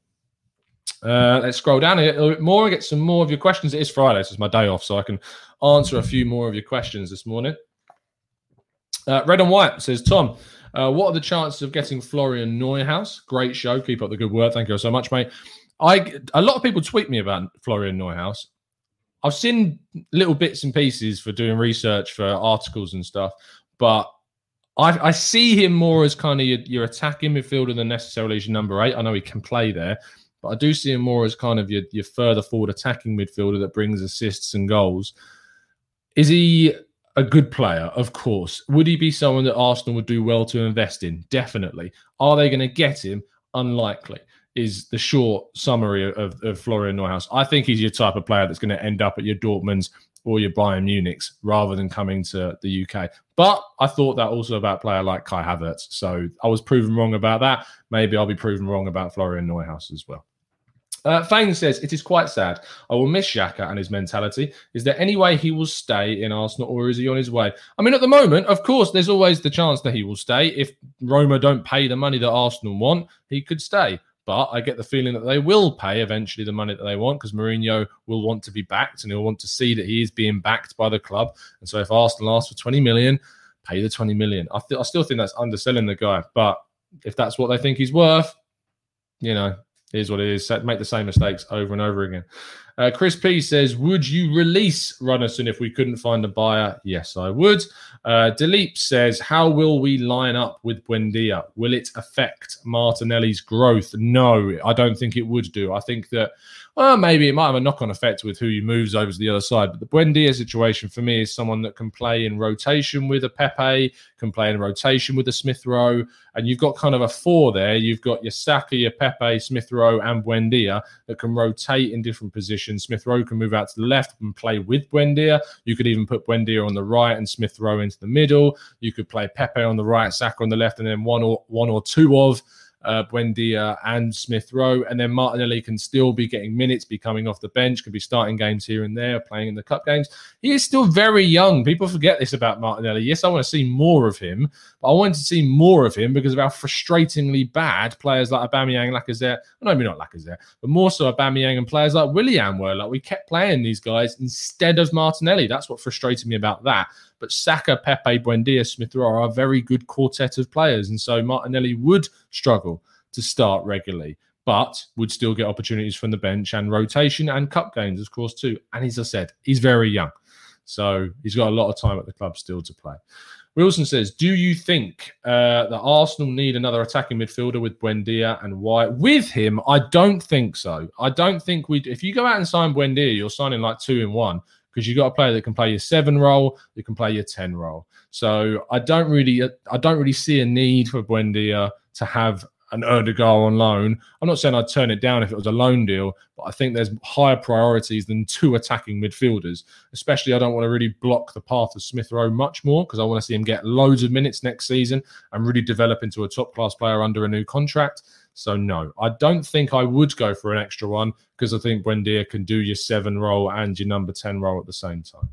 Uh, let's scroll down a little bit more and get some more of your questions. It is Friday, so it's my day off, so I can answer a few more of your questions this morning. Uh, Red and White says, Tom, uh, what are the chances of getting Florian Neuhaus? Great show. Keep up the good work. Thank you so much, mate. I a lot of people tweet me about Florian Neuhaus. I've seen little bits and pieces for doing research for articles and stuff, but I, I see him more as kind of your, your attacking midfielder than necessarily as your number eight. I know he can play there, but I do see him more as kind of your, your further forward attacking midfielder that brings assists and goals. Is he a good player, of course. Would he be someone that Arsenal would do well to invest in? Definitely. Are they going to get him? Unlikely. Is the short summary of, of Florian Neuhaus. I think he's your type of player that's going to end up at your Dortmunds or your Bayern Munichs rather than coming to the UK. But I thought that also about a player like Kai Havertz. So I was proven wrong about that. Maybe I'll be proven wrong about Florian Neuhaus as well. Uh, Fang says, It is quite sad. I will miss Xhaka and his mentality. Is there any way he will stay in Arsenal or is he on his way? I mean, at the moment, of course, there's always the chance that he will stay. If Roma don't pay the money that Arsenal want, he could stay. But I get the feeling that they will pay eventually the money that they want because Mourinho will want to be backed and he'll want to see that he is being backed by the club. And so if Arsenal asks for 20 million, pay the 20 million. I, th- I still think that's underselling the guy. But if that's what they think he's worth, you know, is what it is. Make the same mistakes over and over again. Uh, Chris P says, Would you release Runarsson if we couldn't find a buyer? Yes, I would. Uh, Dilip says, How will we line up with Buendia? Will it affect Martinelli's growth? No, I don't think it would do. I think that well, maybe it might have a knock on effect with who he moves over to the other side. But the Buendia situation for me is someone that can play in rotation with a Pepe, can play in rotation with a Smith Rowe. And you've got kind of a four there. You've got your Saka, your Pepe, Smith Rowe, and Buendia that can rotate in different positions. Smith Rowe can move out to the left and play with Buendia. You could even put Buendia on the right and Smith Rowe into the middle. You could play Pepe on the right, Saka on the left, and then one or one or two of uh, Buendia and Smith Rowe. And then Martinelli can still be getting minutes, be coming off the bench, could be starting games here and there, playing in the cup games. He is still very young. People forget this about Martinelli. Yes, I want to see more of him, but I want to see more of him because of how frustratingly bad players like Aubameyang, Lacazette, well, maybe not Lacazette, but more so Aubameyang and players like Willian were. Like we kept playing these guys instead of Martinelli. That's what frustrated me about that. But Saka, Pepe, Buendia, Smith Rowe are a very good quartet of players. And so Martinelli would struggle to start regularly, but would still get opportunities from the bench and rotation and cup games, of course, too. And as I said, he's very young. So he's got a lot of time at the club still to play. Wilson says, "Do you think uh, that Arsenal need another attacking midfielder with Buendia and why? With him, I don't think so. I don't think we. If you go out and sign Buendia, you're signing like two in one because you've got a player that can play your seven role, that can play your ten role. So I don't really, I don't really see a need for Buendia to have an Odegaard on loan. I'm not saying I'd turn it down if it was a loan deal, but I think there's higher priorities than two attacking midfielders. Especially, I don't want to really block the path of Smith Rowe much more because I want to see him get loads of minutes next season and really develop into a top class player under a new contract. So no, I don't think I would go for an extra one because I think Buendia can do your seven role and your number 10 role at the same time.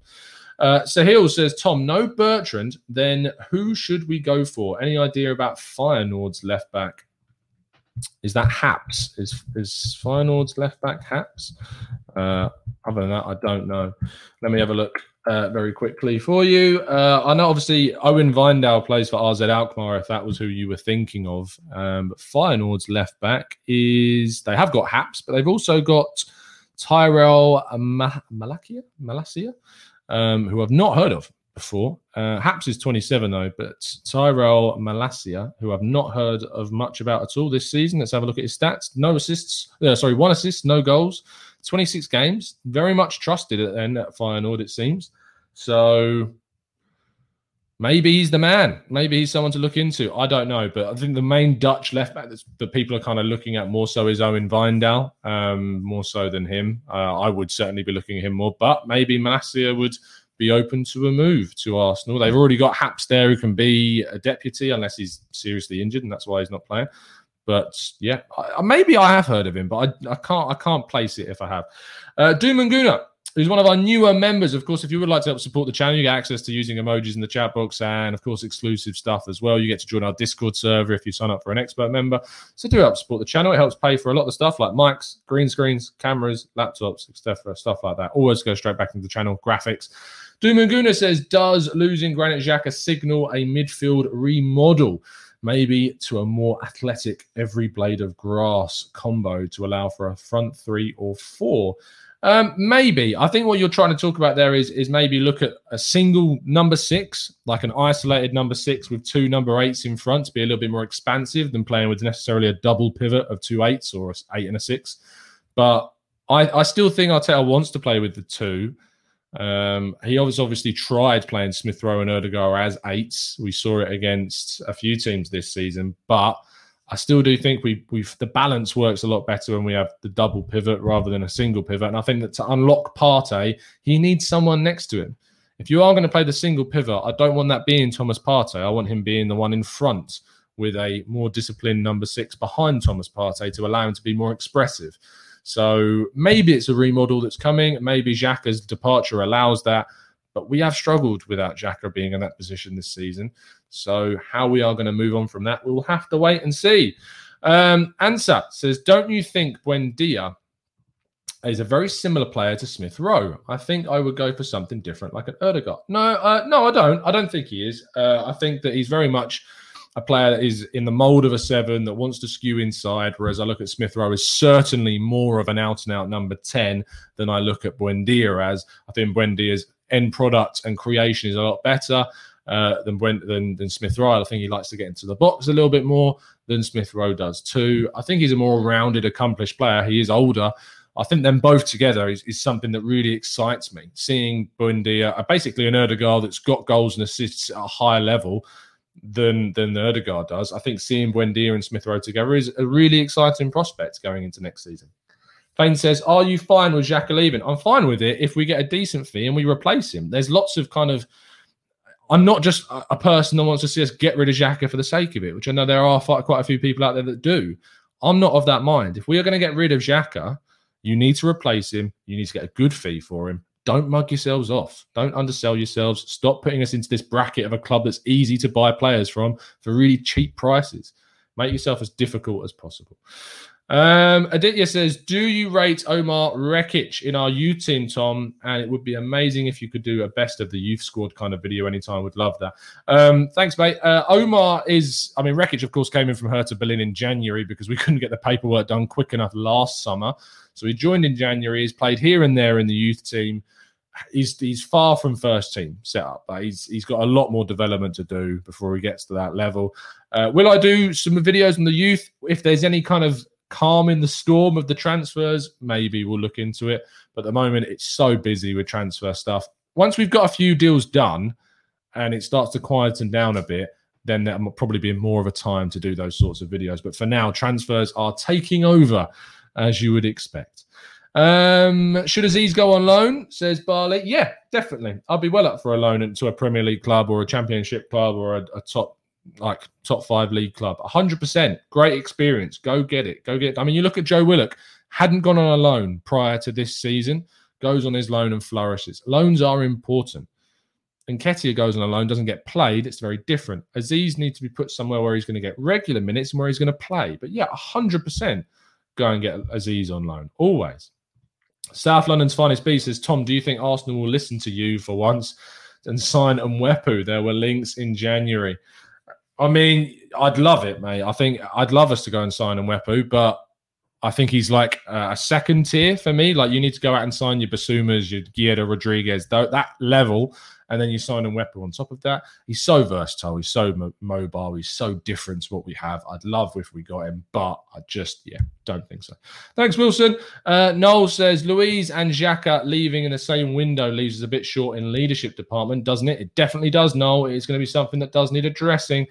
Uh, Sahil says, Tom, no Bertrand, then who should we go for? Any idea about Feyenoord's left back? Is that Haps? Is is Feyenoord's left back Haps? Uh, other than that, I don't know. Let me have a look uh, very quickly for you. Uh, I know obviously Owen Wijndal plays for AZ Alkmaar, if that was who you were thinking of. Um, but Feyenoord's left back is they have got Haps, but they've also got Tyrell Malakia, Malacia, um, who I've not heard of before. Uh, Haps is 27 though, but Tyrell Malacia, who I've not heard of much about at all this season. Let's have a look at his stats. No assists, uh, sorry, one assist, no goals, 26 games. Very much trusted at then at Feyenoord, it seems. So maybe he's the man. Maybe he's someone to look into. I don't know, but I think the main Dutch left back that people are kind of looking at more so is Owen Wijndal, um, more so than him. Uh, I would certainly be looking at him more, but maybe Malacia would be open to a move to Arsenal. They've already got Haps there who can be a deputy unless he's seriously injured, and that's why he's not playing. But yeah, I, maybe I have heard of him, but I, I can't I can't place it if I have. Uh, Doom and Guna, who's one of our newer members. Of course, if you would like to help support the channel, you get access to using emojis in the chat box and, of course, exclusive stuff as well. You get to join our Discord server if you sign up for an expert member. So do help support the channel. It helps pay for a lot of stuff like mics, green screens, cameras, laptops, etc., stuff like that. Always go straight back into the channel, graphics. Dumunguna says, does losing Granit Xhaka signal a midfield remodel? Maybe to a more athletic every blade of grass combo to allow for a front three or four. Um, maybe. I think what you're trying to talk about there is is maybe look at a single number six, like an isolated number six with two number eights in front to be a little bit more expansive than playing with necessarily a double pivot of two eights or an eight and a six. But I, I still think Arteta wants to play with the two. Um, he obviously, tried playing Smith Rowe and Odegaard as eights. We saw it against a few teams this season, but I still do think we we've the balance works a lot better when we have the double pivot rather than a single pivot. And I think that to unlock Partey, he needs someone next to him. If you are going to play the single pivot, I don't want that being Thomas Partey. I want him being the one in front with a more disciplined number six behind Thomas Partey to allow him to be more expressive. So maybe it's a remodel that's coming. Maybe Xhaka's departure allows that. But we have struggled without Xhaka being in that position this season. So how we are going to move on from that, we'll have to wait and see. Um, Ansat says, don't you think Buendia is a very similar player to Smith Rowe? I think I would go for something different, like an Odegaard. No, uh, no, I don't. I don't think he is. Uh, I think that he's very much a player that is in the mold of a seven that wants to skew inside. Whereas I look at Smith Rowe as certainly more of an out and out number 10 than I look at Buendia as. I think Buendia's end product and creation is a lot better. Uh, than, than than Smith Rowe. I think he likes to get into the box a little bit more than Smith Rowe does too. I think he's a more rounded, accomplished player. He is older. I think them both together is, is something that really excites me. Seeing Buendia, uh, basically an Odegaard that's got goals and assists at a higher level, than than the Odegaard does. I think seeing Buendia and Smith Rowe together is a really exciting prospect going into next season. Plain says, "Are you fine with Xhaka leaving?" I'm fine with it if we get a decent fee and we replace him. There's lots of kind of. I'm not just a person that wants to see us get rid of Xhaka for the sake of it, which I know there are quite a few people out there that do. I'm not of that mind. If we are going to get rid of Xhaka, you need to replace him. You need to get a good fee for him don't mug yourselves off. Don't undersell yourselves. Stop putting us into this bracket of a club that's easy to buy players from for really cheap prices. Make yourself as difficult as possible. Um, Aditya says, Do you rate Omar Rekik in our youth team, Tom? And it would be amazing if you could do a best of the youth squad kind of video anytime. Would love that. Um, thanks, mate. Uh, Omar is, I mean, Rekik, of course, came in from Hertha Berlin in January because we couldn't get the paperwork done quick enough last summer. So he joined in January. He's played here and there in the youth team he's he's far from first team setup, but he's he's got a lot more development to do before he gets to that level. Uh, will I do some videos on the youth if there's any kind of calm in the storm of the transfers? Maybe we'll look into it. But at the moment, it's so busy with transfer stuff. Once we've got a few deals done and it starts to quieten down a bit, then there'll probably be more of a time to do those sorts of videos. But for now, transfers are taking over as you would expect. Um, should Aziz go on loan? Says Barley. Yeah, definitely. I'd be well up for a loan to a Premier League club or a Championship club or a, a top like top five league club. hundred percent. Great experience. Go get it. Go get it. I mean, you look at Joe Willock, hadn't gone on a loan prior to this season, goes on his loan and flourishes. Loans are important. Nketiah goes on a loan, doesn't get played, it's very different. Aziz needs to be put somewhere where he's going to get regular minutes and where he's going to play. But yeah, 100% go and get Aziz on loan, always. South London's finest beast says, Tom, do you think Arsenal will listen to you for once and sign Mwepu? There were links in January. I mean, I'd love it, mate. I think I'd love us to go and sign Mwepu, but I think he's like a second tier for me. Like you need to go out and sign your Bissoumas, your Guido Rodriguez, that level and then you sign a Mwepu on top of that. He's so versatile. He's so mo- mobile. He's so different to what we have. I'd love if we got him, but I just, yeah, don't think so. Thanks, Wilson. Uh, Noel says Luiz and Xhaka leaving in the same window leaves us a bit short in leadership department, doesn't it? It definitely does, Noel. It's going to be something that does need addressing.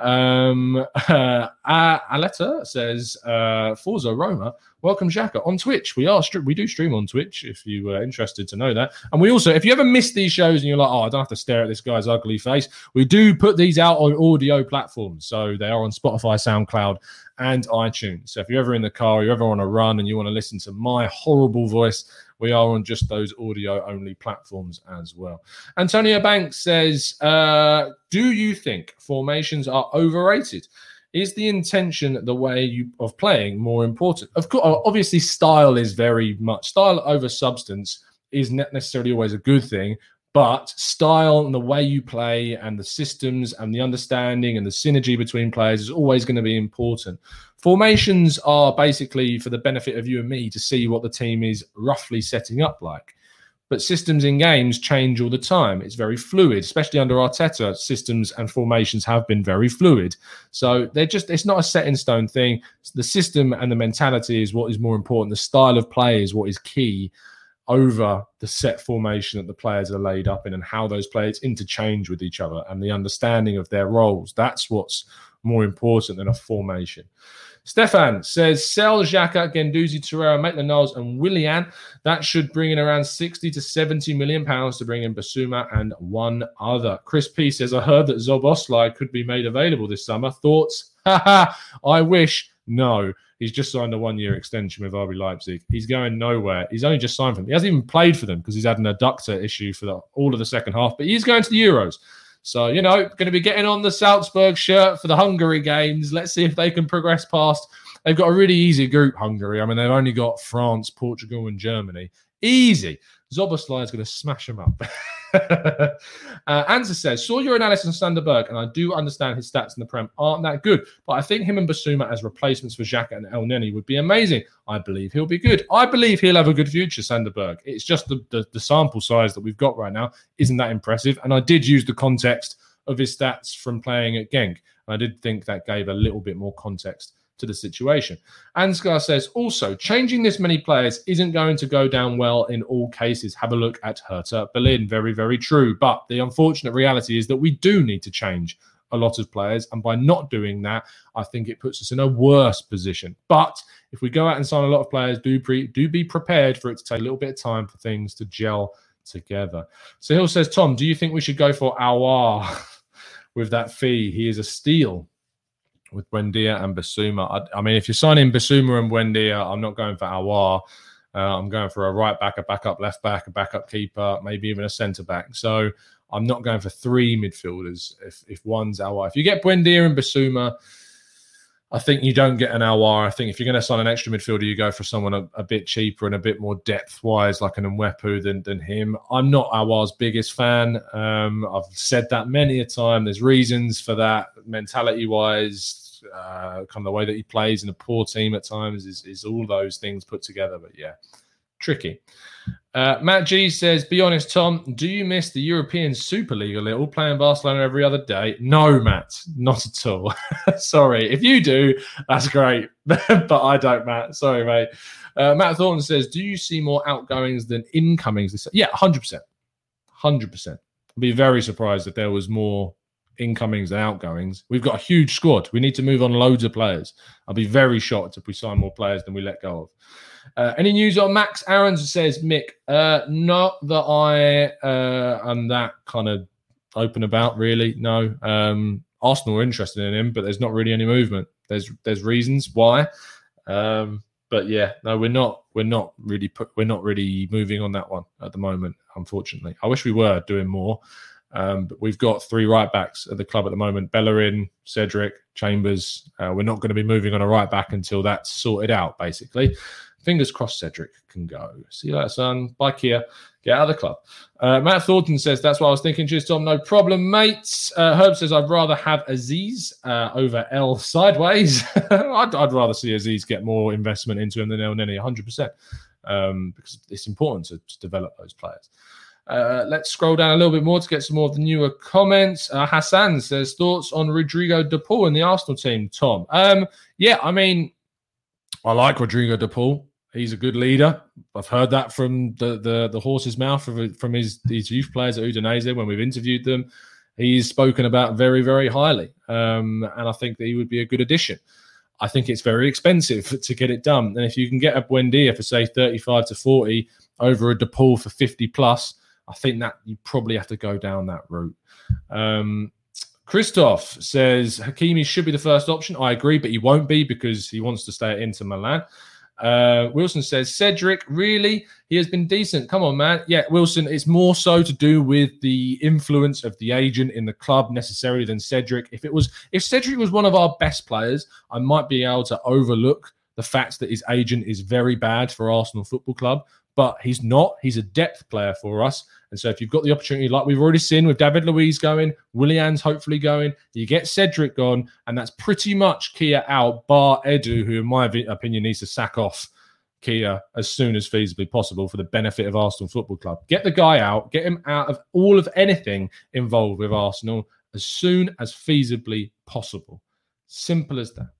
Um, uh, Aletta says, uh, Forza Roma, welcome Xhaka on Twitch. We are we do stream on Twitch if you were interested to know that. And we also, if you ever miss these shows and you're like, oh, I don't have to stare at this guy's ugly face, we do put these out on audio platforms. So they are on Spotify, SoundCloud, and iTunes. So if you're ever in the car, you're ever on a run, and you want to listen to my horrible voice we are on just those audio only platforms as well. Antonio Banks says, uh, Do you think formations are overrated? Is the intention, the way you, of playing, more important? Of course, obviously, style is very much style over substance is not necessarily always a good thing, but style and the way you play and the systems and the understanding and the synergy between players is always going to be important. Formations are basically for the benefit of you and me to see what the team is roughly setting up like. But systems in games change all the time. It's very fluid, especially under Arteta. Systems and formations have been very fluid. So they're just, it's not a set in stone thing. The system and the mentality is what is more important. The style of play is what is key over the set formation that the players are laid up in and how those players interchange with each other and the understanding of their roles. That's what's more important than a formation. Stefan says, sell Xhaka, Guendouzi, Torreira, Maitland Niles, and Willian. That should bring in around 60 to 70 million pounds to bring in Bissouma and one other. Chris P says, I heard that Szoboszlai could be made available this summer. Thoughts? I wish. No. He's just signed a one-year extension with RB Leipzig. He's going nowhere. He's only just signed for them. He hasn't even played for them because he's had an adductor issue for the, all of the second half. But he's going to the Euros. So, you know, going to be getting on the Salzburg shirt for the Hungary games. Let's see if they can progress past. They've got a really easy group, Hungary. I mean, they've only got France, Portugal, and Germany. Easy. Szoboszlai is going to smash him up. uh, Anza says, saw your analysis on Sander Berge, and I do understand his stats in the Prem aren't that good, but I think him and Bissouma as replacements for Xhaka and Elneny would be amazing. I believe he'll be good. I believe he'll have a good future, Sander Berge. It's just the, the, the sample size that we've got right now isn't that impressive. And I did use the context of his stats from playing at Genk. And I did think that gave a little bit more context to the situation. Ansgar says also changing this many players isn't going to go down well in all cases. Have a look at Hertha Berlin. Very, very true. But the unfortunate reality is that we do need to change a lot of players. And by not doing that, I think it puts us in a worse position. But if we go out and sign a lot of players, do pre- do be prepared for it to take a little bit of time for things to gel together. So Hill says, Tom, do you think we should go for Aouar with that fee? He is a steal with Buendia and Bissouma. I, I, mean, if you're signing Bissouma and Buendia, I'm not going for Aouar. Uh, I'm going for a right back, a backup left back, a backup keeper, maybe even a centre back. So I'm not going for three midfielders if, if one's Aouar. If you get Buendia and Bissouma, I think you don't get an Aouar. I think if you're going to sign an extra midfielder, you go for someone a, a bit cheaper and a bit more depth wise, like an Mwepu than, than him. I'm not Aouar's biggest fan. Um, I've said that many a time. There's reasons for that, mentality wise, uh, kind of the way that he plays in a poor team at times is, is all those things put together. But yeah, tricky. Uh, Matt G says, "Be honest, Tom. Do you miss the European Super League a little, playing Barcelona every other day?" No, Matt, not at all. Sorry, if you do, that's great, but I don't, Matt. Sorry, mate. Uh, Matt Thornton says, "Do you see more outgoings than incomings?" This yeah, hundred percent, hundred percent. I'd be very surprised if there was more incomings and outgoings. We've got a huge squad. We need to move on loads of players. I'll be very shocked if we sign more players than we let go of. Uh, any news on Max Aarons says Mick? Uh, not that I uh, am that kind of open about, really. No. Um, Arsenal are interested in him, but there's not really any movement. There's there's reasons why. Um, but yeah, no, we're not we're not really put, we're not really moving on that one at the moment. Unfortunately, I wish we were doing more. Um, but we've got three right backs at the club at the moment: Bellerin, Cedric, Chambers. Uh, we're not going to be moving on a right back until that's sorted out. Basically, fingers crossed Cedric can go. See you later, son. Bye, Kia. Get out of the club. Uh, Matt Thornton says, That's what I was thinking. Cheers, Tom. No problem, mates. Uh, Herb says, I'd rather have Aziz uh, over L sideways. I'd, I'd, rather see Aziz get more investment into him than Elneny, 100%, um, because it's important to, to develop those players. Uh, let's scroll down a little bit more to get some more of the newer comments. Uh, Hassan says thoughts on Rodrigo De Paul in the Arsenal team. Tom, um, yeah, I mean, I like Rodrigo De Paul. He's a good leader. I've heard that from the the, the horse's mouth from, his these youth players at Udinese when we've interviewed them. He's spoken about very very highly, um, and I think that he would be a good addition. I think it's very expensive to get it done, and if you can get a Buendia for say thirty five to forty over a DePaul for fifty plus, I think that you probably have to go down that route. Um, Christoph says Hakimi should be the first option. I agree, but he won't be because he wants to stay at Inter Milan. Uh, Wilson says, Cedric, really? He has been decent. Come on, man. Yeah, Wilson, it's more so to do with the influence of the agent in the club necessarily than Cedric. If it was, if Cedric was one of our best players, I might be able to overlook the fact that his agent is very bad for Arsenal Football Club, but he's not. He's a depth player for us. And so if you've got the opportunity, like we've already seen with David Luiz going, Willian's hopefully going, you get Cedric gone, and that's pretty much Kia out, bar Edu, who in my opinion needs to sack off Kia as soon as feasibly possible for the benefit of Arsenal Football Club. Get the guy out, get him out of all of anything involved with Arsenal as soon as feasibly possible. Simple as that.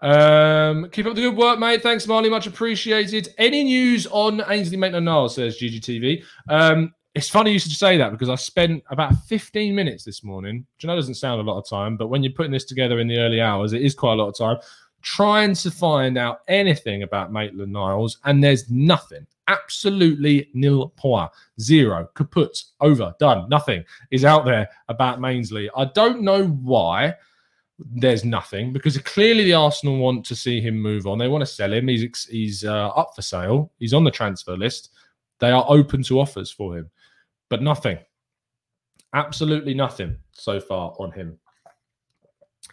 Um, keep up the good work, mate. Thanks, Marley. Much appreciated. Any news on Ainsley Maitland Niles, says GGTV. Um, it's funny you should say that because I spent about 15 minutes this morning, which I know doesn't sound a lot of time, but when you're putting this together in the early hours, it is quite a lot of time, trying to find out anything about Maitland Niles, and there's nothing. Absolutely nil point. Zero. Kaput. Over. Done. Nothing is out there about Mainsley. I don't know why there's nothing because clearly the Arsenal want to see him move on. They want to sell him. He's he's uh, up for sale. He's on the transfer list. They are open to offers for him, but nothing. Absolutely nothing so far on him.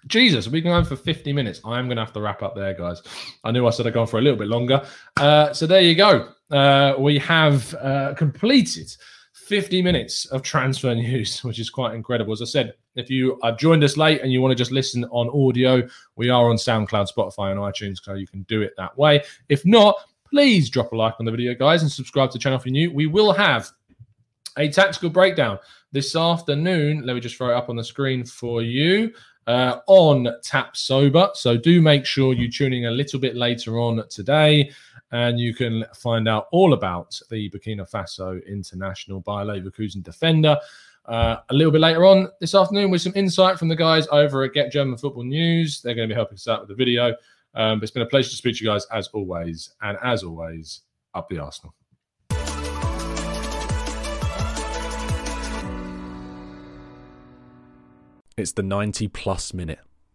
Jesus, we've been going for 50 minutes. I am going to have to wrap up there, guys. I knew I said I'd gone for a little bit longer. Uh, so there you go. Uh, we have uh, completed 50 minutes of transfer news, which is quite incredible. As I said, if you have joined us late and you want to just listen on audio, we are on SoundCloud, Spotify, and iTunes, so you can do it that way. If not, please drop a like on the video, guys, and subscribe to the channel if you're new. We will have a tactical breakdown this afternoon. Let me just throw it up on the screen for you. Uh, on Tapsoba. So do make sure you tune in a little bit later on today and you can find out all about the Burkina Faso international Bayer Leverkusen defender. Uh, a little bit later on this afternoon with some insight from the guys over at Get German Football News. They're going to be helping us out with the video. Um, it's been a pleasure to speak to you guys as always. And as always, up the Arsenal. It's the 90 plus minute